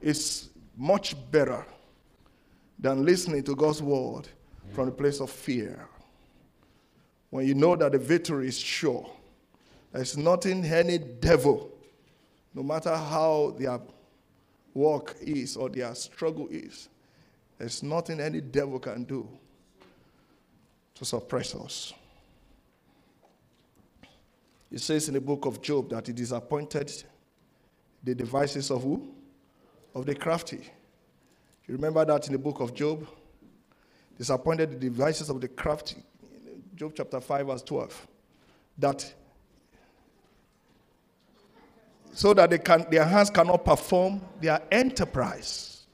is much better than listening to God's word from a place of fear. When you know that the victory is sure, there's nothing any devil, no matter how their work is or their struggle is, there's nothing any devil can do to suppress us. It says in the book of Job that he disappointed the devices of who? Of the crafty. You remember that in the book of Job? Disappointed the devices of the crafty. Job chapter 5, verse 12. That so that they can, their hands cannot perform their enterprise.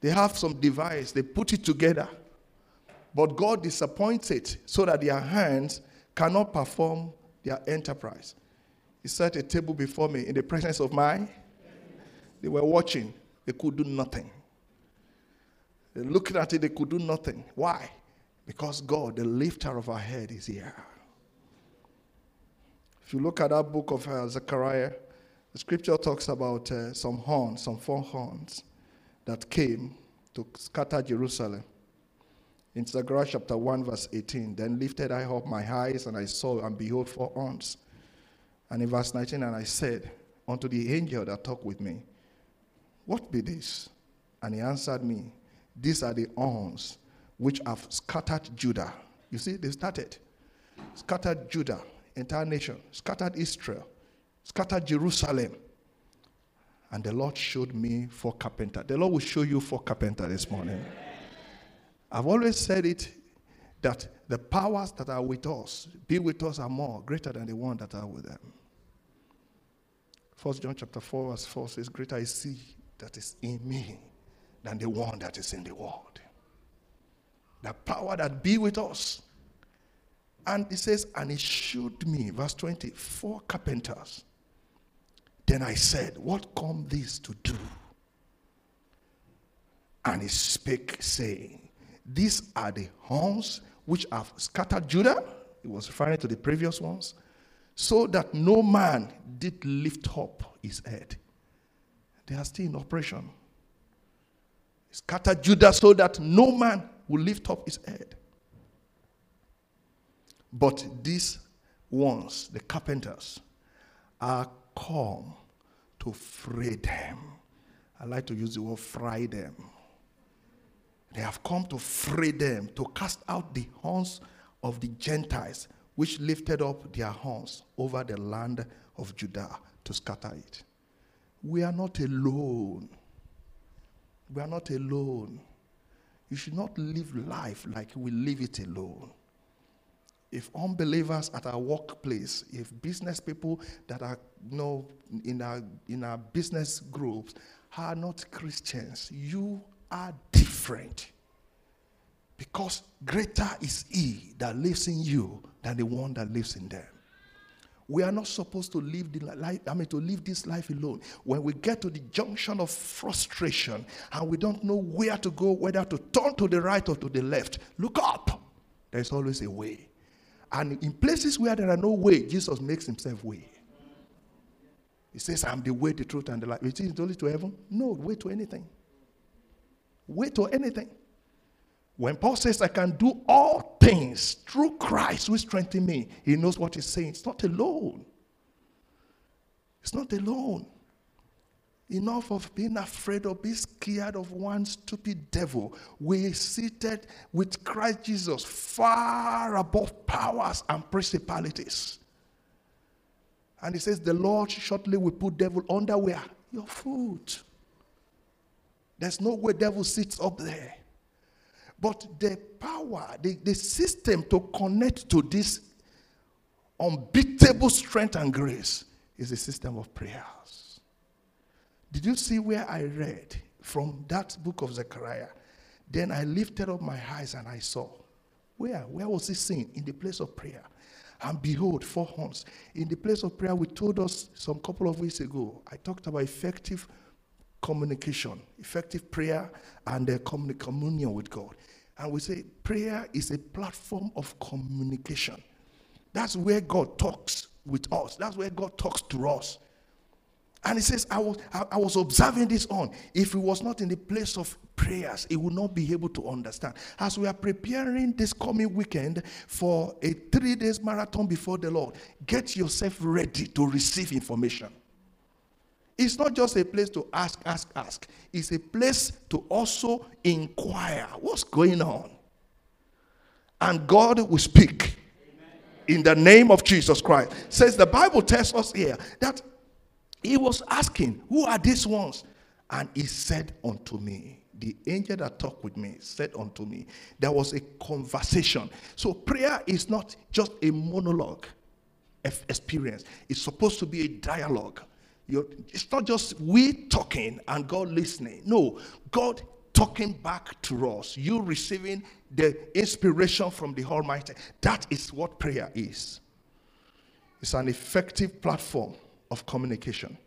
They have some device, they put it together. But God disappoints it so that their hands cannot perform their enterprise. He set a table before me in the presence of my they were watching, they could do nothing. They looking at it, they could do nothing. Why? Because God, the lifter of our head, is here. If you look at that book of uh, Zechariah, the scripture talks about uh, some horns, some four horns that came to scatter Jerusalem. In Zechariah chapter 1, verse 18, then lifted I up my eyes, and I saw, and behold, four horns. And in verse 19, and I said unto the angel that talked with me, what be this? And he answered me, These are the horns which have scattered Judah. You see, they started. Scattered Judah, entire nation, scattered Israel, scattered Jerusalem. And the Lord showed me four carpenter. The Lord will show you four carpenter this morning. I've always said it that the powers that are with us, be with us, are more greater than the one that are with them. First John chapter 4, verse 4 says, Greater is he that is in me than the one that is in the world. The power that be with us. And he says, and he showed me, verse 20, four carpenters. Then I said, What come these to do? And he spake, saying, These are the horns which have scattered Judah. He was referring to the previous ones. So that no man did lift up his head. They are still in operation. Scattered Judah so that no man will lift up his head. But these ones, the carpenters, are come to fray them. I like to use the word fry them. They have come to fray them, to cast out the horns of the Gentiles, which lifted up their horns over the land of Judah to scatter it. We are not alone. We are not alone. You should not live life like we live it alone. If unbelievers at our workplace, if business people that are you know, in, our, in our business groups are not Christians, you are different. Because greater is He that lives in you than the one that lives in them. We are not supposed to live the life, I mean, to live this life alone. When we get to the junction of frustration and we don't know where to go, whether to turn to the right or to the left, look up. There's always a way. And in places where there are no way, Jesus makes himself way. He says, I'm the way, the truth, and the life. It is only to heaven? No, way to anything. Way to anything. When Paul says, I can do all things through Christ who strengthens me, he knows what he's saying. It's not alone. It's not alone. Enough of being afraid or being scared of one stupid devil. We're seated with Christ Jesus far above powers and principalities. And he says, The Lord shortly will put devil under where? Your foot. There's no way devil sits up there. But the power, the, the system to connect to this unbeatable strength and grace is a system of prayers. Did you see where I read from that book of Zechariah? Then I lifted up my eyes and I saw. Where? Where was this scene? In the place of prayer. And behold, four horns. In the place of prayer, we told us some couple of weeks ago, I talked about effective communication, effective prayer, and uh, communion with God. And we say prayer is a platform of communication. That's where God talks with us, that's where God talks to us. And he says, I was, I, I, was observing this on. If he was not in the place of prayers, he would not be able to understand. As we are preparing this coming weekend for a three days marathon before the Lord, get yourself ready to receive information. It's not just a place to ask, ask, ask. It's a place to also inquire what's going on. And God will speak in the name of Jesus Christ. Says the Bible tells us here that he was asking, Who are these ones? And he said unto me, The angel that talked with me said unto me, There was a conversation. So prayer is not just a monologue experience, it's supposed to be a dialogue. You're, it's not just we talking and God listening. No, God talking back to us. You receiving the inspiration from the Almighty. That is what prayer is. It's an effective platform of communication.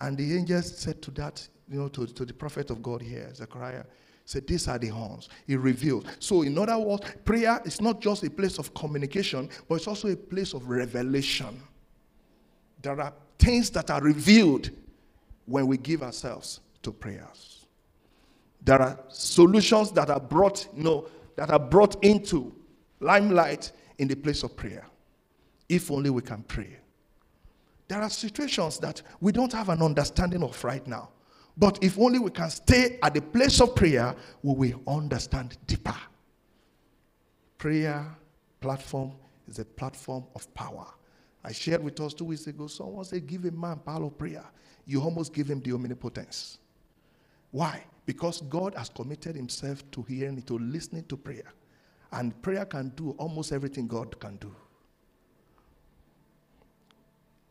And the angel said to that, you know, to, to the prophet of God here, Zechariah, said, These are the horns. He revealed. So, in other words, prayer is not just a place of communication, but it's also a place of revelation. There are things that are revealed when we give ourselves to prayers. There are solutions that are brought, you know, that are brought into limelight in the place of prayer. If only we can pray. There are situations that we don't have an understanding of right now. But if only we can stay at the place of prayer, we will understand deeper. Prayer platform is a platform of power. I shared with us two weeks ago, someone said, Give a man power of prayer. You almost give him the omnipotence. Why? Because God has committed himself to hearing, to listening to prayer. And prayer can do almost everything God can do.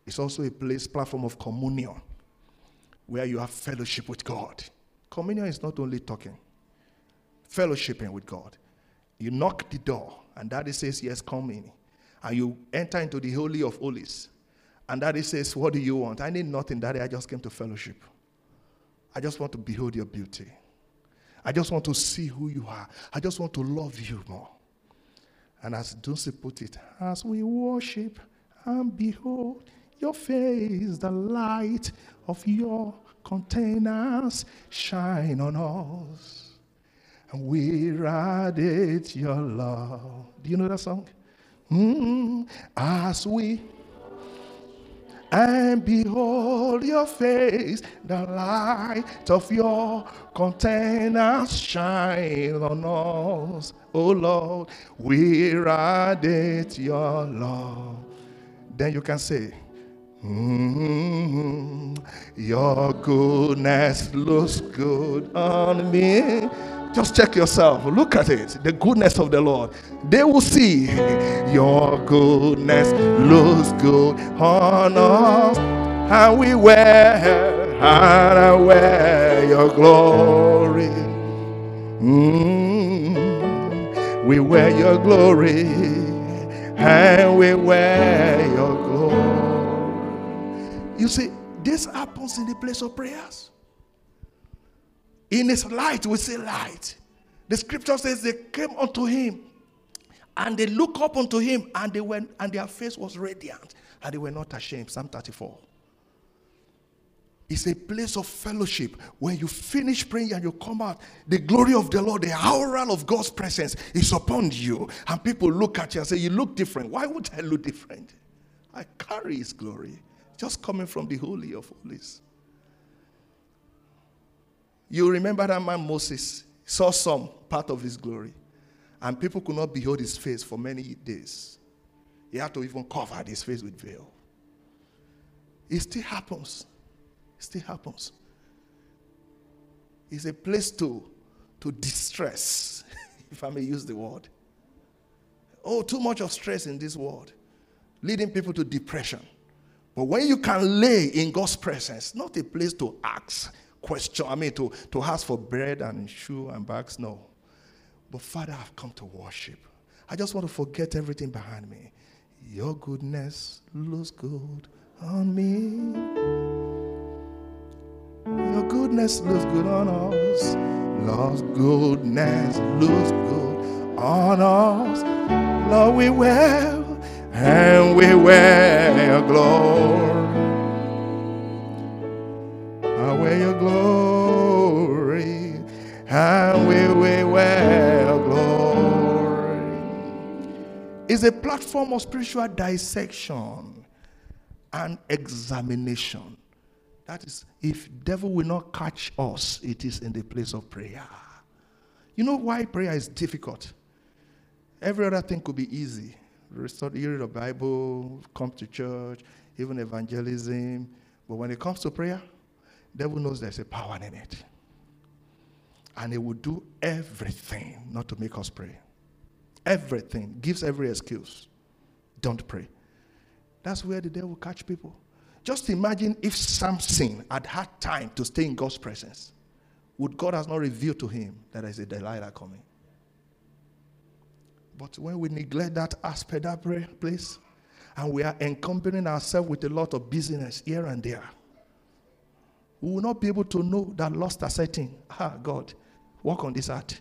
It's also a place, platform of communion, where you have fellowship with God. Communion is not only talking, fellowshipping with God. You knock the door, and daddy says, Yes, come in. And you enter into the Holy of Holies. And daddy says, What do you want? I need nothing, daddy. I just came to fellowship. I just want to behold your beauty. I just want to see who you are. I just want to love you more. And as Dunsi put it, as we worship and behold your face, the light of your containers shine on us. And we radiate your love. Do you know that song? Mm, as we and behold your face, the light of your containers shine on us. Oh Lord, we radiate your love. Then you can say, Mm-hmm. Your goodness looks good on me. Just check yourself. Look at it. The goodness of the Lord. They will see your goodness looks good on us. And we wear, and wear your glory. Mm. We wear your glory. And we wear your glory. You see, this happens in the place of prayers. In his light, we see light. The scripture says they came unto him and they look up unto him and they went and their face was radiant and they were not ashamed. Psalm 34. It's a place of fellowship. When you finish praying and you come out, the glory of the Lord, the aura of God's presence is upon you. And people look at you and say, You look different. Why would I look different? I carry his glory. Just coming from the Holy of Holies. You remember that man Moses saw some part of his glory, and people could not behold his face for many days. He had to even cover his face with veil. It still happens. It still happens. It's a place to, to distress, if I may use the word. Oh, too much of stress in this world, leading people to depression. But when you can lay in God's presence, not a place to ask question, I mean, to, to ask for bread and shoe and bags, no. But Father, I've come to worship. I just want to forget everything behind me. Your goodness looks good on me. Your goodness looks good on us. Lord's goodness looks good on us. Lord, we wear and we wear glory. And we, wear glory. It's a platform of spiritual dissection and examination. That is, if devil will not catch us, it is in the place of prayer. You know why prayer is difficult? Every other thing could be easy. Study the Bible, come to church, even evangelism. But when it comes to prayer, devil knows there's a power in it. And he will do everything not to make us pray. Everything. Gives every excuse. Don't pray. That's where the devil catch people. Just imagine if Samson had had time to stay in God's presence. Would God has not revealed to him that there is a Delilah coming? But when we neglect that aspect, that prayer place, and we are encumbering ourselves with a lot of business here and there, we will not be able to know that lust is setting. Ah, God, work on this heart.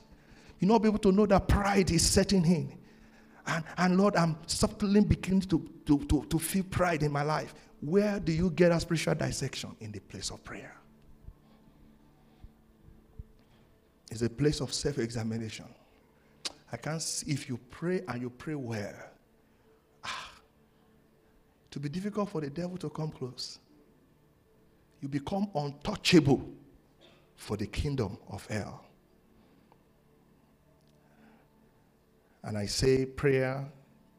You not be able to know that pride is setting in. And, and Lord, I'm subtly beginning to, to, to, to feel pride in my life. Where do you get a spiritual dissection? In the place of prayer. It's a place of self examination. I can't see if you pray and you pray well. Ah, to be difficult for the devil to come close. You become untouchable for the kingdom of hell. And I say prayer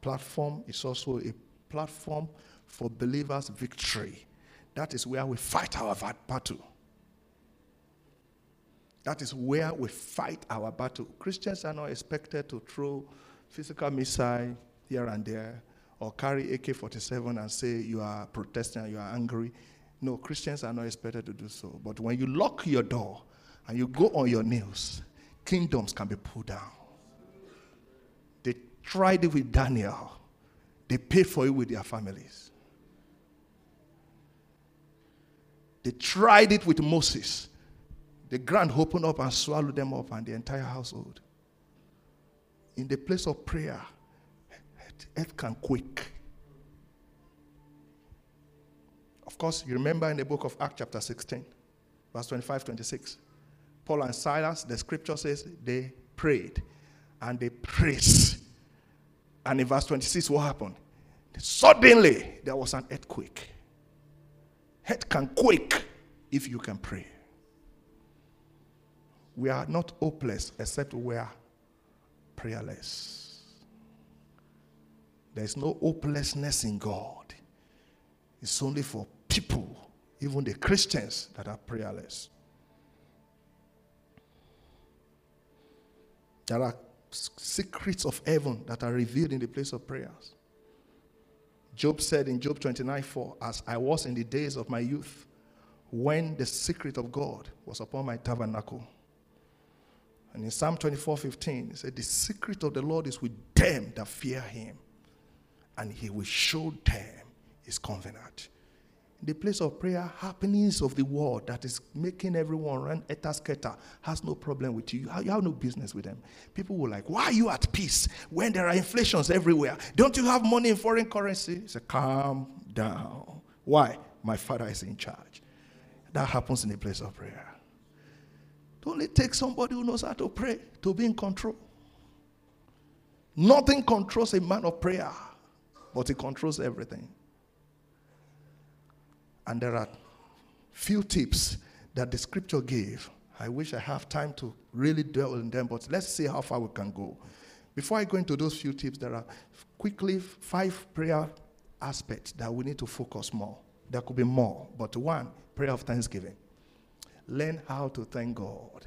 platform is also a platform for believers' victory. That is where we fight our battle. That is where we fight our battle. Christians are not expected to throw physical missile here and there or carry AK 47 and say you are protesting you are angry. No, Christians are not expected to do so. But when you lock your door and you go on your knees, kingdoms can be pulled down. Tried it with Daniel, they paid for it with their families. They tried it with Moses. The ground opened up and swallowed them up and the entire household. In the place of prayer, earth can quake. Of course, you remember in the book of Acts, chapter 16, verse 25 26. Paul and Silas, the scripture says they prayed and they praised. And in verse 26, what happened? Suddenly, there was an earthquake. Head can quake if you can pray. We are not hopeless except we are prayerless. There is no hopelessness in God. It's only for people, even the Christians, that are prayerless. There are secrets of heaven that are revealed in the place of prayers. Job said in Job 29 4, As I was in the days of my youth, when the secret of God was upon my tabernacle. And in Psalm 24 15, he said, The secret of the Lord is with them that fear him, and he will show them his covenant. The place of prayer, happenings of the world that is making everyone run etasketa has no problem with you. You have no business with them. People will like, Why are you at peace when there are inflations everywhere? Don't you have money in foreign currency? Say, Calm down. Why? My father is in charge. That happens in the place of prayer. It only takes somebody who knows how to pray to be in control. Nothing controls a man of prayer, but he controls everything. And there are few tips that the scripture gave. I wish I have time to really dwell in them, but let's see how far we can go. Before I go into those few tips, there are quickly five prayer aspects that we need to focus more. There could be more, but one, prayer of thanksgiving. Learn how to thank God.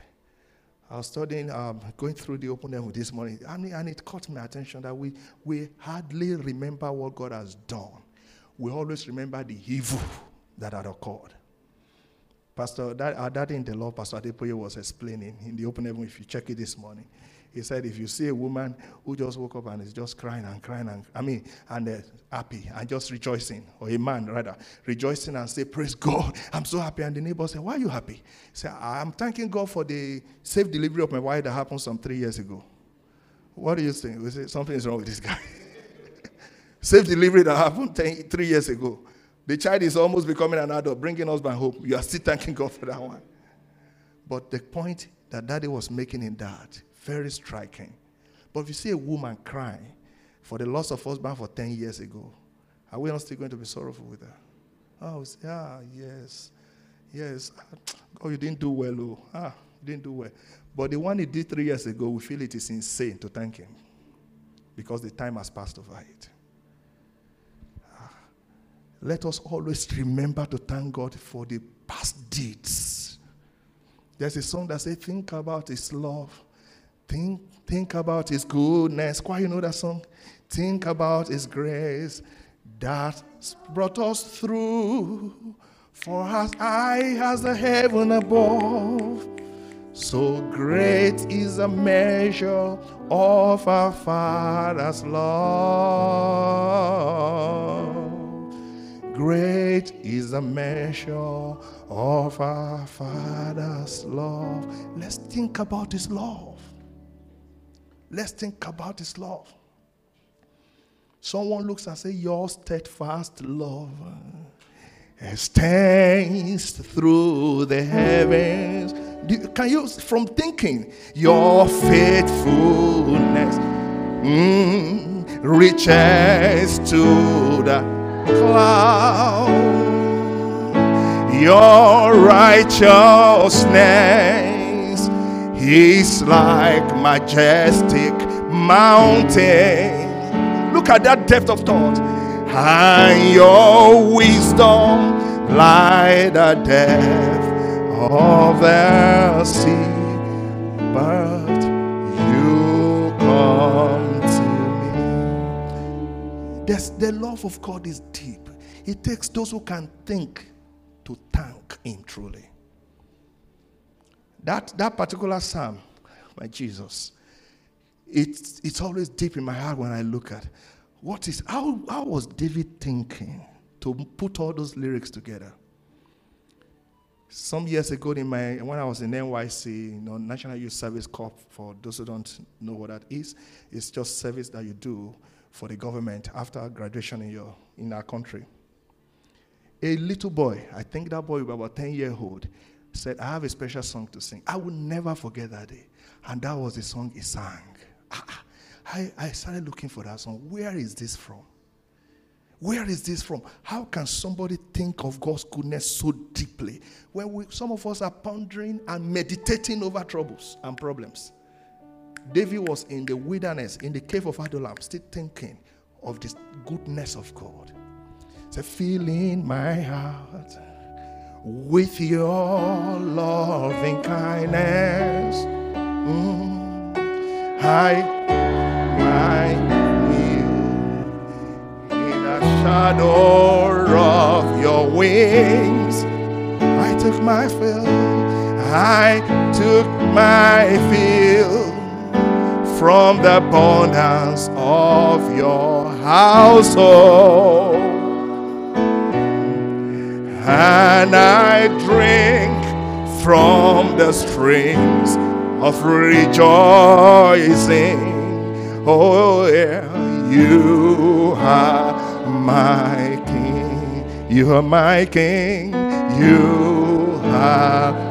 I was studying, um, going through the Open Heaven this morning, and, and it caught my attention that we, we hardly remember what God has done. we always remember the evil that had occurred. Pastor, that, our daddy in the law, Pastor Adeboye was explaining in the open heaven, if you check it this morning. He said, if you see a woman who just woke up and is just crying and crying, and I mean, and uh, happy and just rejoicing, or a man rather, rejoicing and say, Praise God, I'm so happy. And the neighbor said, Why are you happy? He said, I'm thanking God for the safe delivery of my wife that happened some three years ago. What do you think? We say, Something is wrong with this guy. safe delivery that happened ten, three years ago. The child is almost becoming an adult, bringing us back home. You are still thanking God for that one. But the point that daddy was making in that, very striking. But if you see a woman crying for the loss of husband for 10 years ago, are we not still going to be sorrowful with her? Oh, yeah, yes, yes. Oh, you didn't do well, oh. Ah, you didn't do well. But the one he did three years ago, we feel it is insane to thank him because the time has passed over it. Let us always remember to thank God for the past deeds. There's a song that says, Think about His love. Think, think about His goodness. Why you know that song? Think about His grace that brought us through. For as high as the heaven above, so great is the measure of our Father's love. Great is the measure of our Father's love. Let's think about His love. Let's think about His love. Someone looks and says, Your steadfast love extends through the heavens. can you, from thinking, your faithfulness mm, reaches to the cloud. Your righteousness is like majestic mountain. Look at that depth of thought. And your wisdom like the depth of the sea. There's, the love of God is deep. It takes those who can think to thank Him truly. That, that particular psalm by Jesus, it's, it's always deep in my heart when I look at what is how, how was David thinking to put all those lyrics together? Some years ago, in my when I was in NYSC, you know, National Youth Service Corps, for those who don't know what that is, it's just service that you do for the government after graduation in, your, in our country. A little boy, I think that boy was about 10 years old, said, I have a special song to sing. I will never forget that day. And that was the song he sang. Ah, ah. I, I started looking for that song. Where is this from? Where is this from? How can somebody think of God's goodness so deeply when we, some of us are pondering and meditating over troubles and problems? David was in the wilderness, in the cave of Adullam, still thinking of the goodness of God. Say, filling my heart with your loving kindness. Mm, I, my will in a shadow of your wings. I took my fill. I took my fill from the abundance of your household. And I drink from the streams of rejoicing. Oh, yeah, you are my king. You are my king. You are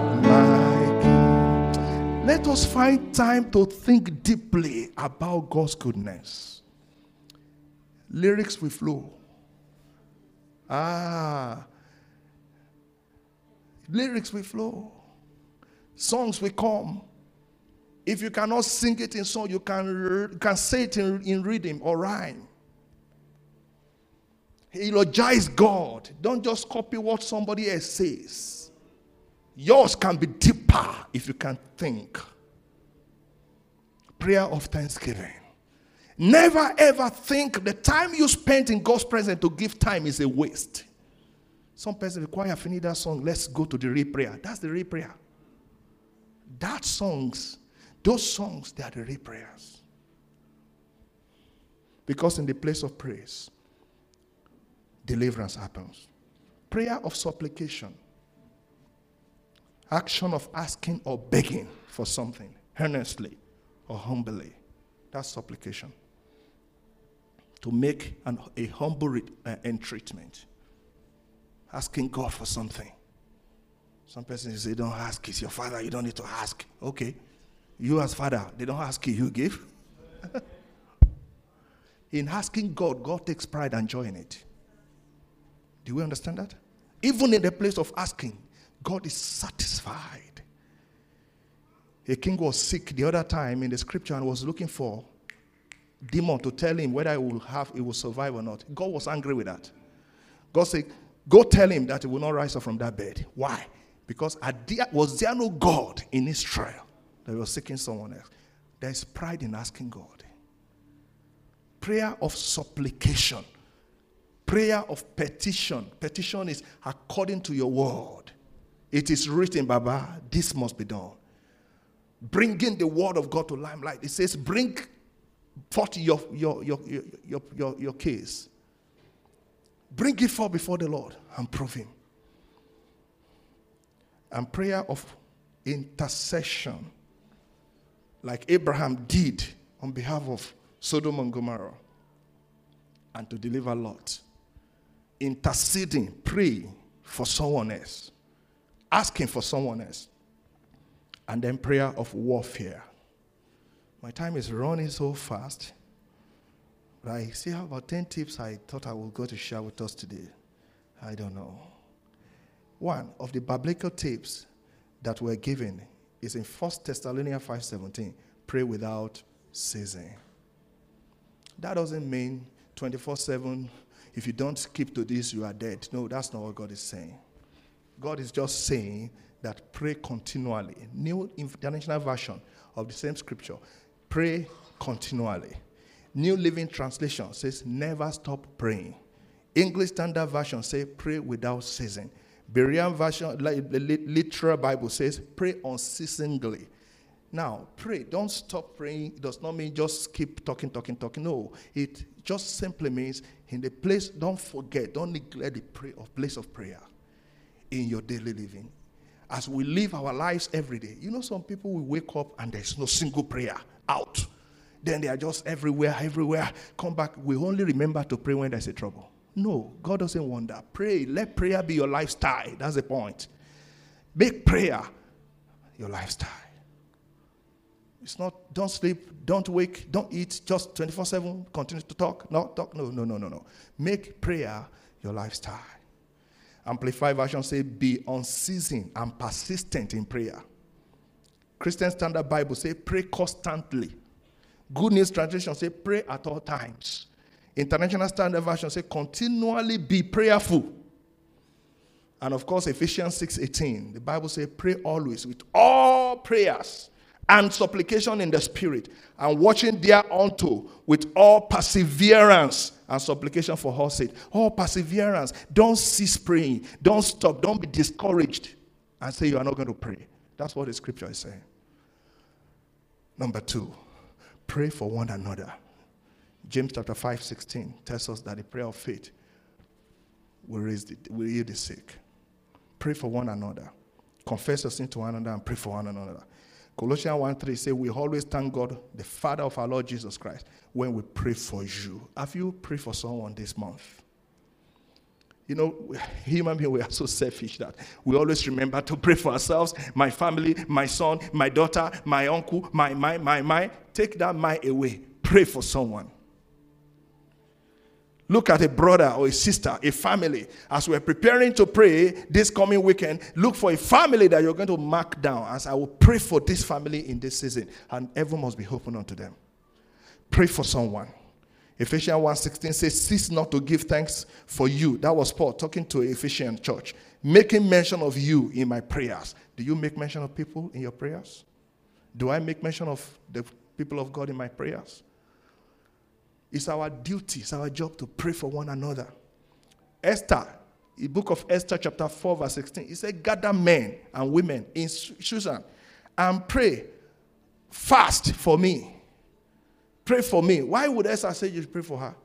let us find time to think deeply about God's goodness. Lyrics will flow. Ah. Lyrics will flow. Songs will come. If you cannot sing it in song, you can, can say it in, in rhythm or rhyme. Eulogize God. Don't just copy what somebody else says. Yours can be deeper if you can think. Prayer of thanksgiving. Never ever think the time you spent in God's presence to give time is a waste. Some person require finish that song. Let's go to the real prayer. That's the real prayer. That songs, those songs, they are the real prayers. Because in the place of praise, deliverance happens. Prayer of supplication, action of asking or begging for something, earnestly or humbly. That's supplication. To make an, a humble re- uh, entreatment, asking God for something. Some persons say, Don't ask, it's your father, you don't need to ask. Okay. You, as father, they don't ask you, you give. in asking God, God takes pride and joy in it. Do we understand that? Even in the place of asking, God is satisfied. A king was sick the other time in the scripture and was looking for demon to tell him whether he will have he will survive or not. God was angry with that. God said, Go tell him that he will not rise up from that bed. Why? Because was there no God in Israel that was seeking someone else? There is pride in asking God prayer of supplication, prayer of petition. Petition is according to your word. It is written, Baba, this must be done. Bringing the word of God to limelight. It says, bring forth your, your, your, your, your, your case. Bring it forth before the Lord and prove him. And prayer of intercession, like Abraham did on behalf of Sodom and Gomorrah and to deliver Lot. Interceding, pray for someone else, asking for someone else, and then prayer of warfare. My time is running so fast. But I have about 10 tips I thought I would go to share with us today. I don't know. One of the biblical tips that we're given is in 1 Thessalonians 5:17, pray without ceasing. That doesn't mean 24 7, if you don't keep to this, you are dead. No, that's not what God is saying. God is just saying that pray continually. New International Version of the same scripture, pray continually. New Living Translation says, never stop praying. English Standard Version says, pray without ceasing. Berean Version, the literal Bible says, pray unceasingly. Now, pray. Don't stop praying. It does not mean just keep talking, talking, talking. No, it just simply means in the place, don't forget, don't neglect the pray of place of prayer in your daily living. As we live our lives every day, you know, some people will wake up and there's no single prayer out. Then they are just everywhere, everywhere. Come back. We only remember to pray when there's a trouble. No, God doesn't want that. Pray. Let prayer be your lifestyle. That's the point. Make prayer your lifestyle. It's not, don't sleep, don't wake, don't eat, just 24 7, continue to talk. No, talk. No, no, no, no, no. Make prayer your lifestyle. Amplified version say, be unceasing and persistent in prayer. Christian Standard Bible say, pray constantly. Good News Translation say, pray at all times. International Standard Version say, continually be prayerful. And of course, Ephesians 6:18, the Bible says, pray always with all prayers and supplication in the spirit, and watching thereunto with all perseverance and supplication for her sake. All perseverance. Don't cease praying. Don't stop. Don't be discouraged and say you are not going to pray. That's what the scripture is saying. Number two, pray for one another. James chapter 5, 16 tells us that the prayer of faith will raise the, will heal the sick. Pray for one another. Confess your sin to one another and pray for one another. Colossians 1 3 says, We always thank God, the Father of our Lord Jesus Christ, when we pray for you. Have you prayed for someone this month? You know, human beings, we are so selfish that we always remember to pray for ourselves, my family, my son, my daughter, my uncle, my, my, my, my. Take that my away. Pray for someone. Look at a brother or a sister, a family. As we're preparing to pray this coming weekend, look for a family that you're going to mark down. As I will pray for this family in this season, and everyone must be open unto them. Pray for someone. Ephesians 1:16 says, Cease not to give thanks for you. That was Paul talking to Ephesian church, making mention of you in my prayers. Do you make mention of people in your prayers? Do I make mention of the people of God in my prayers? It's our duty, it's our job to pray for one another. Esther, the book of Esther, chapter 4, verse 16, it said, Gather men and women in Shushan and pray, fast for me. Pray for me. Why would Esther say you pray for her?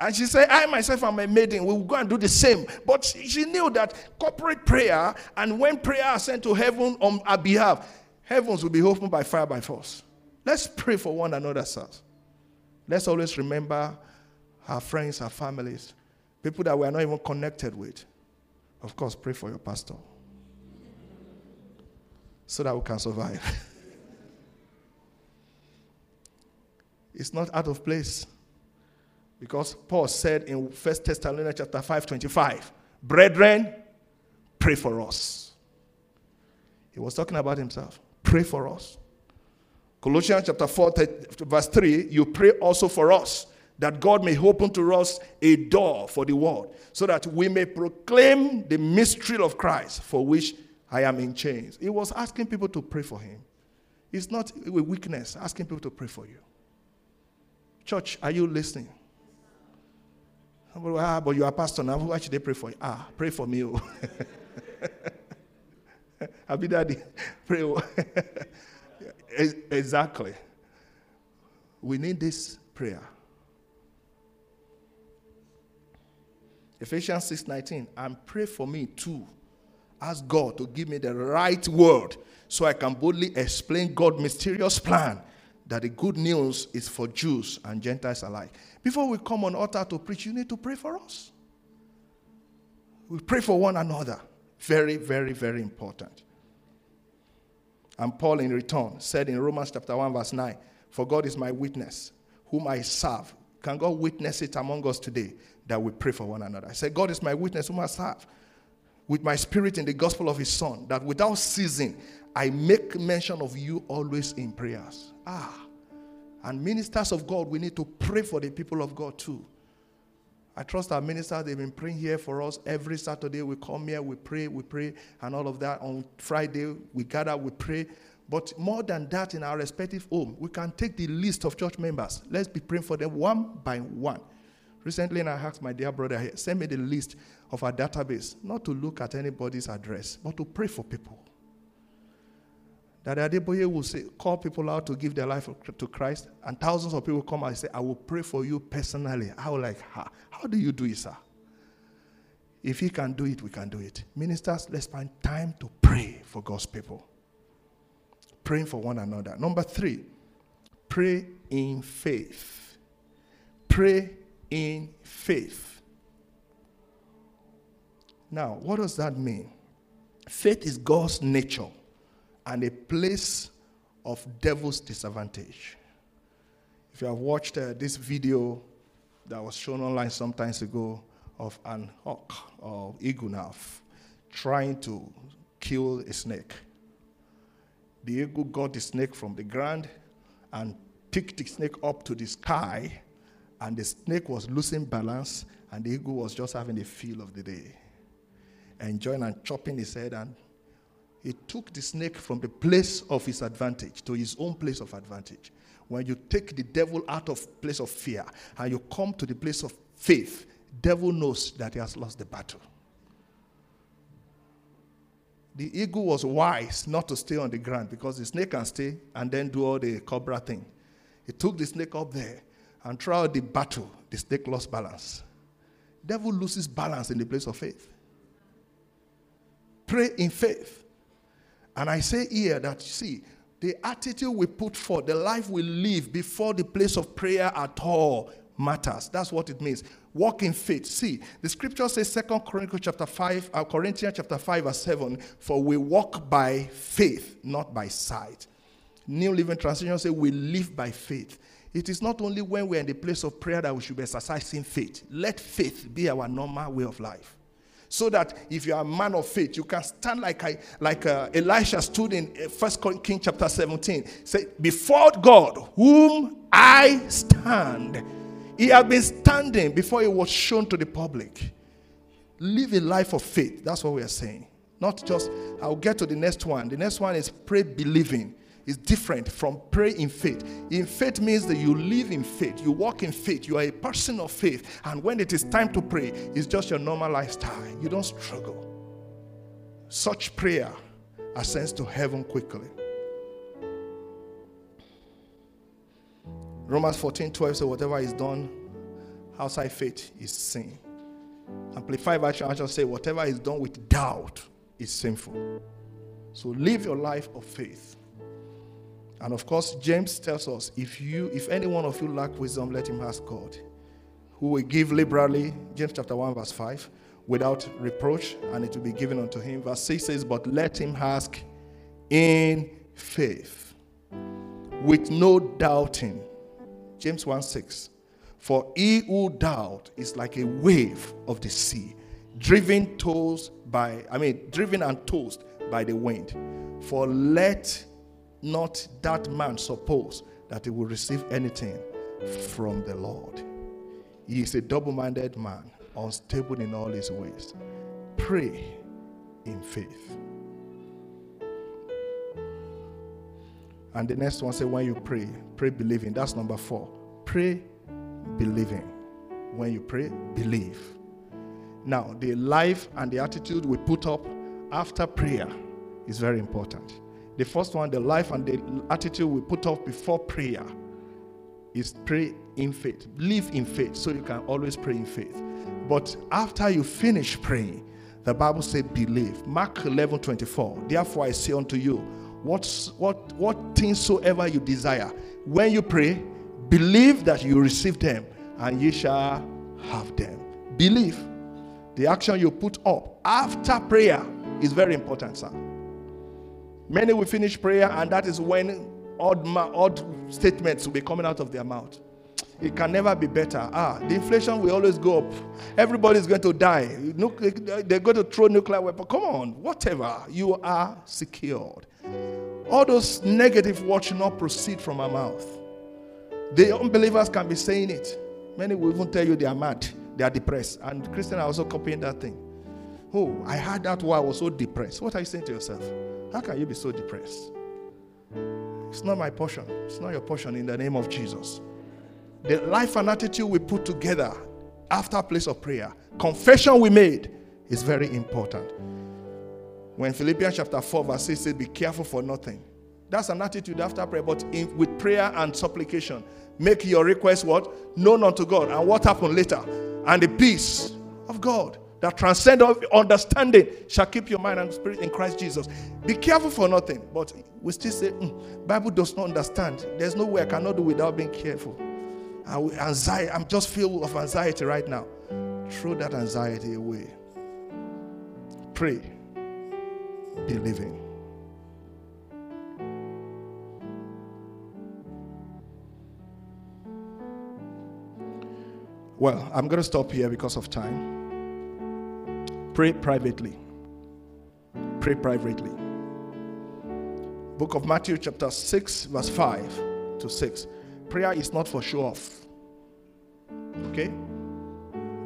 And she said, I myself am a maiden. We will go and do the same. But she knew that corporate prayer and when prayer is sent to heaven on our behalf, heavens will be opened by fire by force. Let's pray for one another, sirs. Let's always remember our friends, our families, people that we are not even connected with. Of course, pray for your pastor so that we can survive. it's not out of place. Because Paul said in 1 Thessalonians chapter 5, 25, Brethren, pray for us. He was talking about himself. Pray for us. Colossians chapter 4, verse 3, you pray also for us that God may open to us a door for the world, so that we may proclaim the mystery of Christ for which I am in chains. He was asking people to pray for him. It's not a weakness asking people to pray for you. Church, are you listening? Ah, but you are pastor now. Why should they pray for you? Ah, pray for me. Oh. Happy daddy. Pray. Exactly. We need this prayer. Ephesians 6:19. And pray for me too. Ask God to give me the right word so I can boldly explain God's mysterious plan that the good news is for Jews and Gentiles alike. Before we come on altar to preach, you need to pray for us. We pray for one another. Very, very, very important. And Paul, in return, said in Romans chapter 1, verse 9, For God is my witness, whom I serve. Can God witness it among us today that we pray for one another? I said, God is my witness, whom I serve, with my spirit in the gospel of his Son, that without ceasing I make mention of you always in prayers. Ah. And ministers of God, we need to pray for the people of God too. I trust our ministers, they've been praying here for us. Every Saturday we come here, we pray, we pray, and all of that. On Friday, we gather, we pray. But more than that, in our respective home, we can take the list of church members. Let's be praying for them one by one. Recently, and I asked my dear brother here, send me the list of our database, not to look at anybody's address, but to pray for people. That Adeboye will say, call people out to give their life to Christ, and thousands of people come out and say, I will pray for you personally. I will like, how, how do you do it, sir? If he can do it, we can do it. Ministers, let's find time to pray for God's people. Praying for one another. Number three, pray in faith. Pray in faith. Now, what does that mean? Faith is God's nature and a place of devil's disadvantage. If you have watched uh, this video that was shown online some time ago of an hawk or eagle now trying to kill a snake, the eagle got the snake from the ground and picked the snake up to the sky, and the snake was losing balance, and the eagle was just having the feel of the day, enjoying and chopping his head and he took the snake from the place of his advantage to his own place of advantage. When you take the devil out of place of fear and you come to the place of faith, devil knows that he has lost the battle. The eagle was wise not to stay on the ground because the snake can stay and then do all the cobra thing. He took the snake up there and throughout the battle, the snake lost balance. Devil loses balance in the place of faith. Pray in faith. And I say here that, see, the attitude we put forth, the life we live before the place of prayer at all matters. That's what it means. Walk in faith. See, the scripture says, Second Chronicles chapter 5, uh, Corinthians chapter 5, verse 7, for we walk by faith, not by sight. New Living Translation says, we live by faith. It is not only when we're in the place of prayer that we should be exercising faith. Let faith be our normal way of life so that if you are a man of faith, you can stand like I, like uh, Elisha stood in uh, First King chapter 17. Say, before God, whom I stand. He had been standing before he was shown to the public. Live a life of faith. That's what we are saying. Not just, I'll get to the next one. The next one is pray believing. Is different from pray in faith. In faith means that you live in faith, you walk in faith, you are a person of faith. And when it is time to pray, it's just your normal lifestyle. You don't struggle. Such prayer ascends to heaven quickly. Romans 14 12 says, Whatever is done outside faith is sin. Amplified version, I shall say, Whatever is done with doubt is sinful. So live your life of faith. And of course, James tells us if you, if any one of you lack wisdom, let him ask God, who will give liberally, James chapter 1, verse 5, without reproach, and it will be given unto him. Verse 6 says, But let him ask in faith, with no doubting. James 1 6. For he who doubt is like a wave of the sea, driven tossed by, I mean, driven and tossed by the wind. For let not that man suppose that he will receive anything from the Lord. He is a double minded man, unstable in all his ways. Pray in faith. And the next one say, when you pray, pray believing. That's number four. Pray believing. When you pray, believe. Now, the life and the attitude we put up after prayer is very important. The first one, the life and the attitude we put up before prayer is pray in faith. Live in faith so you can always pray in faith. But after you finish praying, the Bible says believe. Mark 11 24. Therefore I say unto you, what, what, what things soever you desire, when you pray, believe that you receive them and ye shall have them. Believe. The action you put up after prayer is very important, sir. Many will finish prayer, and that is when odd, odd statements will be coming out of their mouth. It can never be better. Ah, the inflation will always go up. Everybody's going to die. They're going to throw nuclear weapon. Come on, whatever. You are secured. All those negative words should not proceed from our mouth. The unbelievers can be saying it. Many will even tell you they are mad, they are depressed. And Christians are also copying that thing. Oh, I heard that while I was so depressed. What are you saying to yourself? How can you be so depressed? It's not my portion. It's not your portion in the name of Jesus. The life and attitude we put together after a place of prayer, confession we made is very important. When Philippians chapter 4, verse 6 says, Be careful for nothing. That's an attitude after prayer, but in, with prayer and supplication, make your request what? Known unto God. And what happened later? And the peace of God that transcend understanding shall keep your mind and spirit in Christ Jesus. Be careful for nothing. But we still say, mm, Bible does not understand. There's no way I cannot do without being careful. anxiety, I'm just filled of anxiety right now. Throw that anxiety away. Pray. Be living. Well, I'm going to stop here because of time. Pray privately. Pray privately. Book of Matthew, chapter 6, verse 5 to 6. Prayer is not for show off. Okay?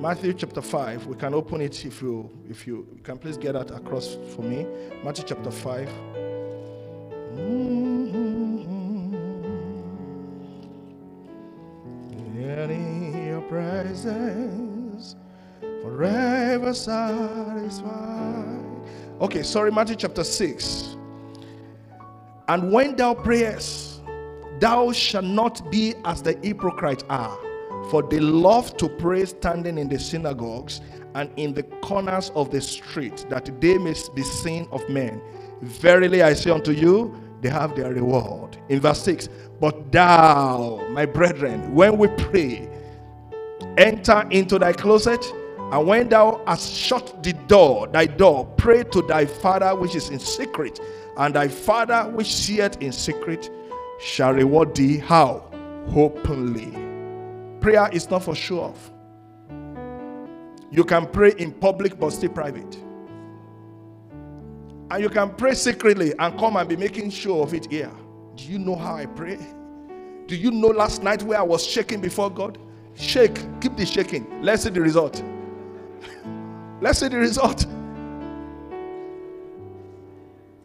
Matthew chapter 5. We can open it if you if you, you can please get that across for me. Matthew chapter 5. Satisfied. Okay, sorry, Matthew chapter 6. And when thou prayest, thou shalt not be as the hypocrites are, for they love to pray standing in the synagogues and in the corners of the street, that they may be seen of men. Verily I say unto you, they have their reward. In verse 6, but thou, my brethren, when we pray, enter into thy closet and when thou hast shut the door, thy door, pray to thy Father which is in secret, and thy Father which seeth in secret shall reward thee. How? Openly. Prayer is not for show off. You can pray in public but stay private. And you can pray secretly and come and be making show of it here. Do you know how I pray? Do you know last night where I was shaking before God? Shake, keep the shaking. Let's see the result. Let's see the result.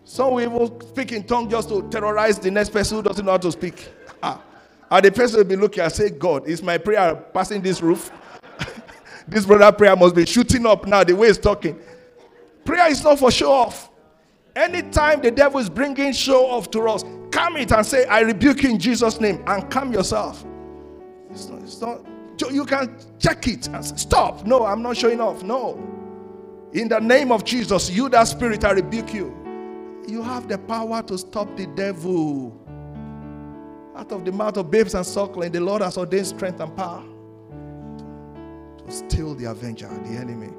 Some will speak in tongue just to terrorize the next person who doesn't know how to speak. Ah. And the person will be looking and say, God, is my prayer passing this roof? this brother prayer must be shooting up now the way he's talking. Prayer is not for show off. Anytime the devil is bringing show off to us, calm it and say, I rebuke you in Jesus' name, and calm yourself. It's not, it's not, you can check it and say, Stop. No, I'm not showing off. No. In the name of Jesus, you, that spirit, I rebuke you. You have the power to stop the devil. Out of the mouth of babes and suckling, the Lord has ordained strength and power to steal the avenger, the enemy.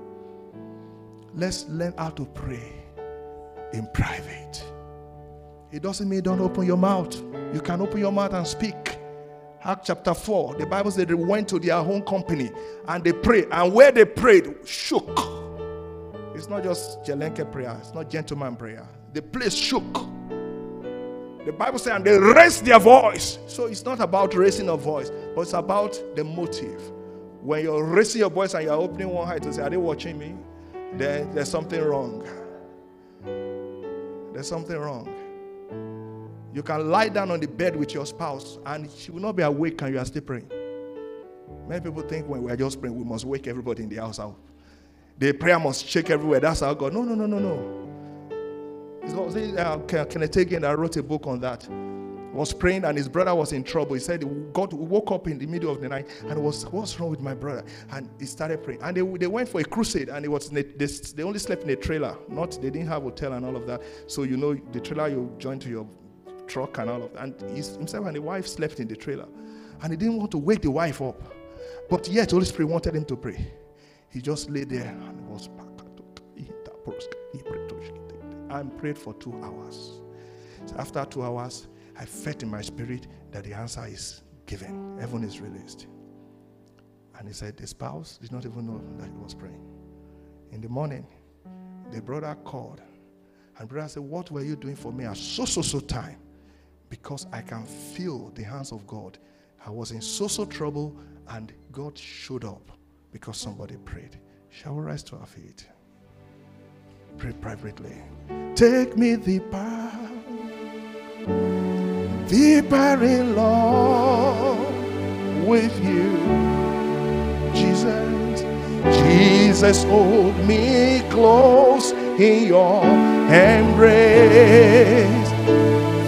Let's learn how to pray in private. It doesn't mean don't open your mouth. You can open your mouth and speak. Act chapter 4, the Bible said they went to their own company and they prayed. And where they prayed, shook. It's not just Jelenke prayer, it's not gentleman prayer. The place shook. The Bible said, and they raised their voice. So it's not about raising a voice, but it's about the motive. When you're raising your voice and you're opening one eye to say, Are they watching me? Then there's something wrong. There's something wrong. You can lie down on the bed with your spouse and she will not be awake and you are still praying. Many people think when we are just praying, we must wake everybody in the house up. The prayer must shake everywhere. That's how God. No, no, no, no, no. It's not, uh, Kenneth Hagin, I wrote a book on that. Was praying and his brother was in trouble. He said God woke up in the middle of the night and was what's wrong with my brother? And he started praying. And they, they went for a crusade and it was they, they only slept in a trailer. Not they didn't have hotel and all of that. So you know the trailer you join to your truck and all of that. And himself and the wife slept in the trailer. And he didn't want to wake the wife up. But yet Holy Spirit wanted him to pray. He just lay there and was and prayed for two hours. So after two hours, I felt in my spirit that the answer is given. Heaven is released. And he said, The spouse did not even know that he was praying. In the morning, the brother called. And brother said, What were you doing for me at so so so time? Because I can feel the hands of God. I was in so so trouble, and God showed up because somebody prayed. Shall we rise to our feet? Pray privately. Take me deeper, deeper in love with you, Jesus. Jesus, hold me close in your embrace.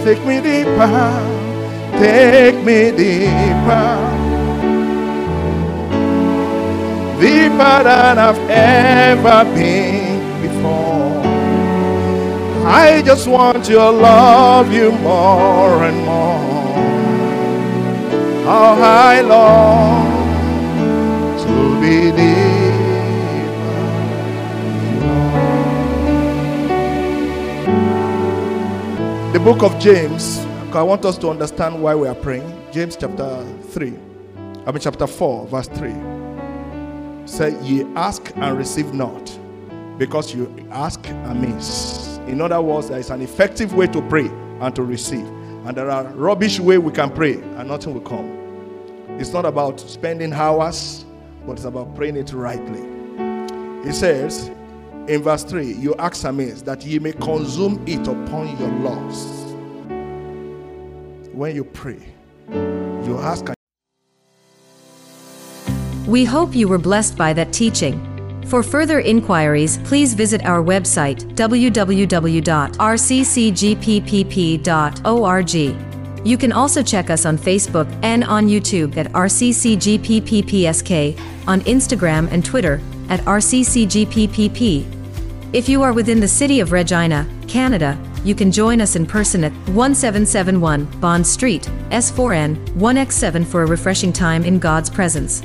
Take me deeper, take me deeper, deeper than I've ever been before. I just want to love you more and more. How I long to be deeper. The book of James, I want us to understand why we are praying. James chapter 3, I mean chapter 4, verse 3. Say, ye ask and receive not because you ask amiss. In other words, there is an effective way to pray and to receive. And there are rubbish way we can pray and nothing will come. It's not about spending hours, but it's about praying it rightly. He says in verse 3, you ask amiss that ye may consume it upon your loss. When you pray, you ask. We hope you were blessed by that teaching. For further inquiries, please visit our website www.rccgppp.org. You can also check us on Facebook and on YouTube at RCCGPPPSK, on Instagram and Twitter at RCCGPPP. If you are within the city of Regina, Canada, you can join us in person at 1771 Bond Street, S4N, 1X7 for a refreshing time in God's presence.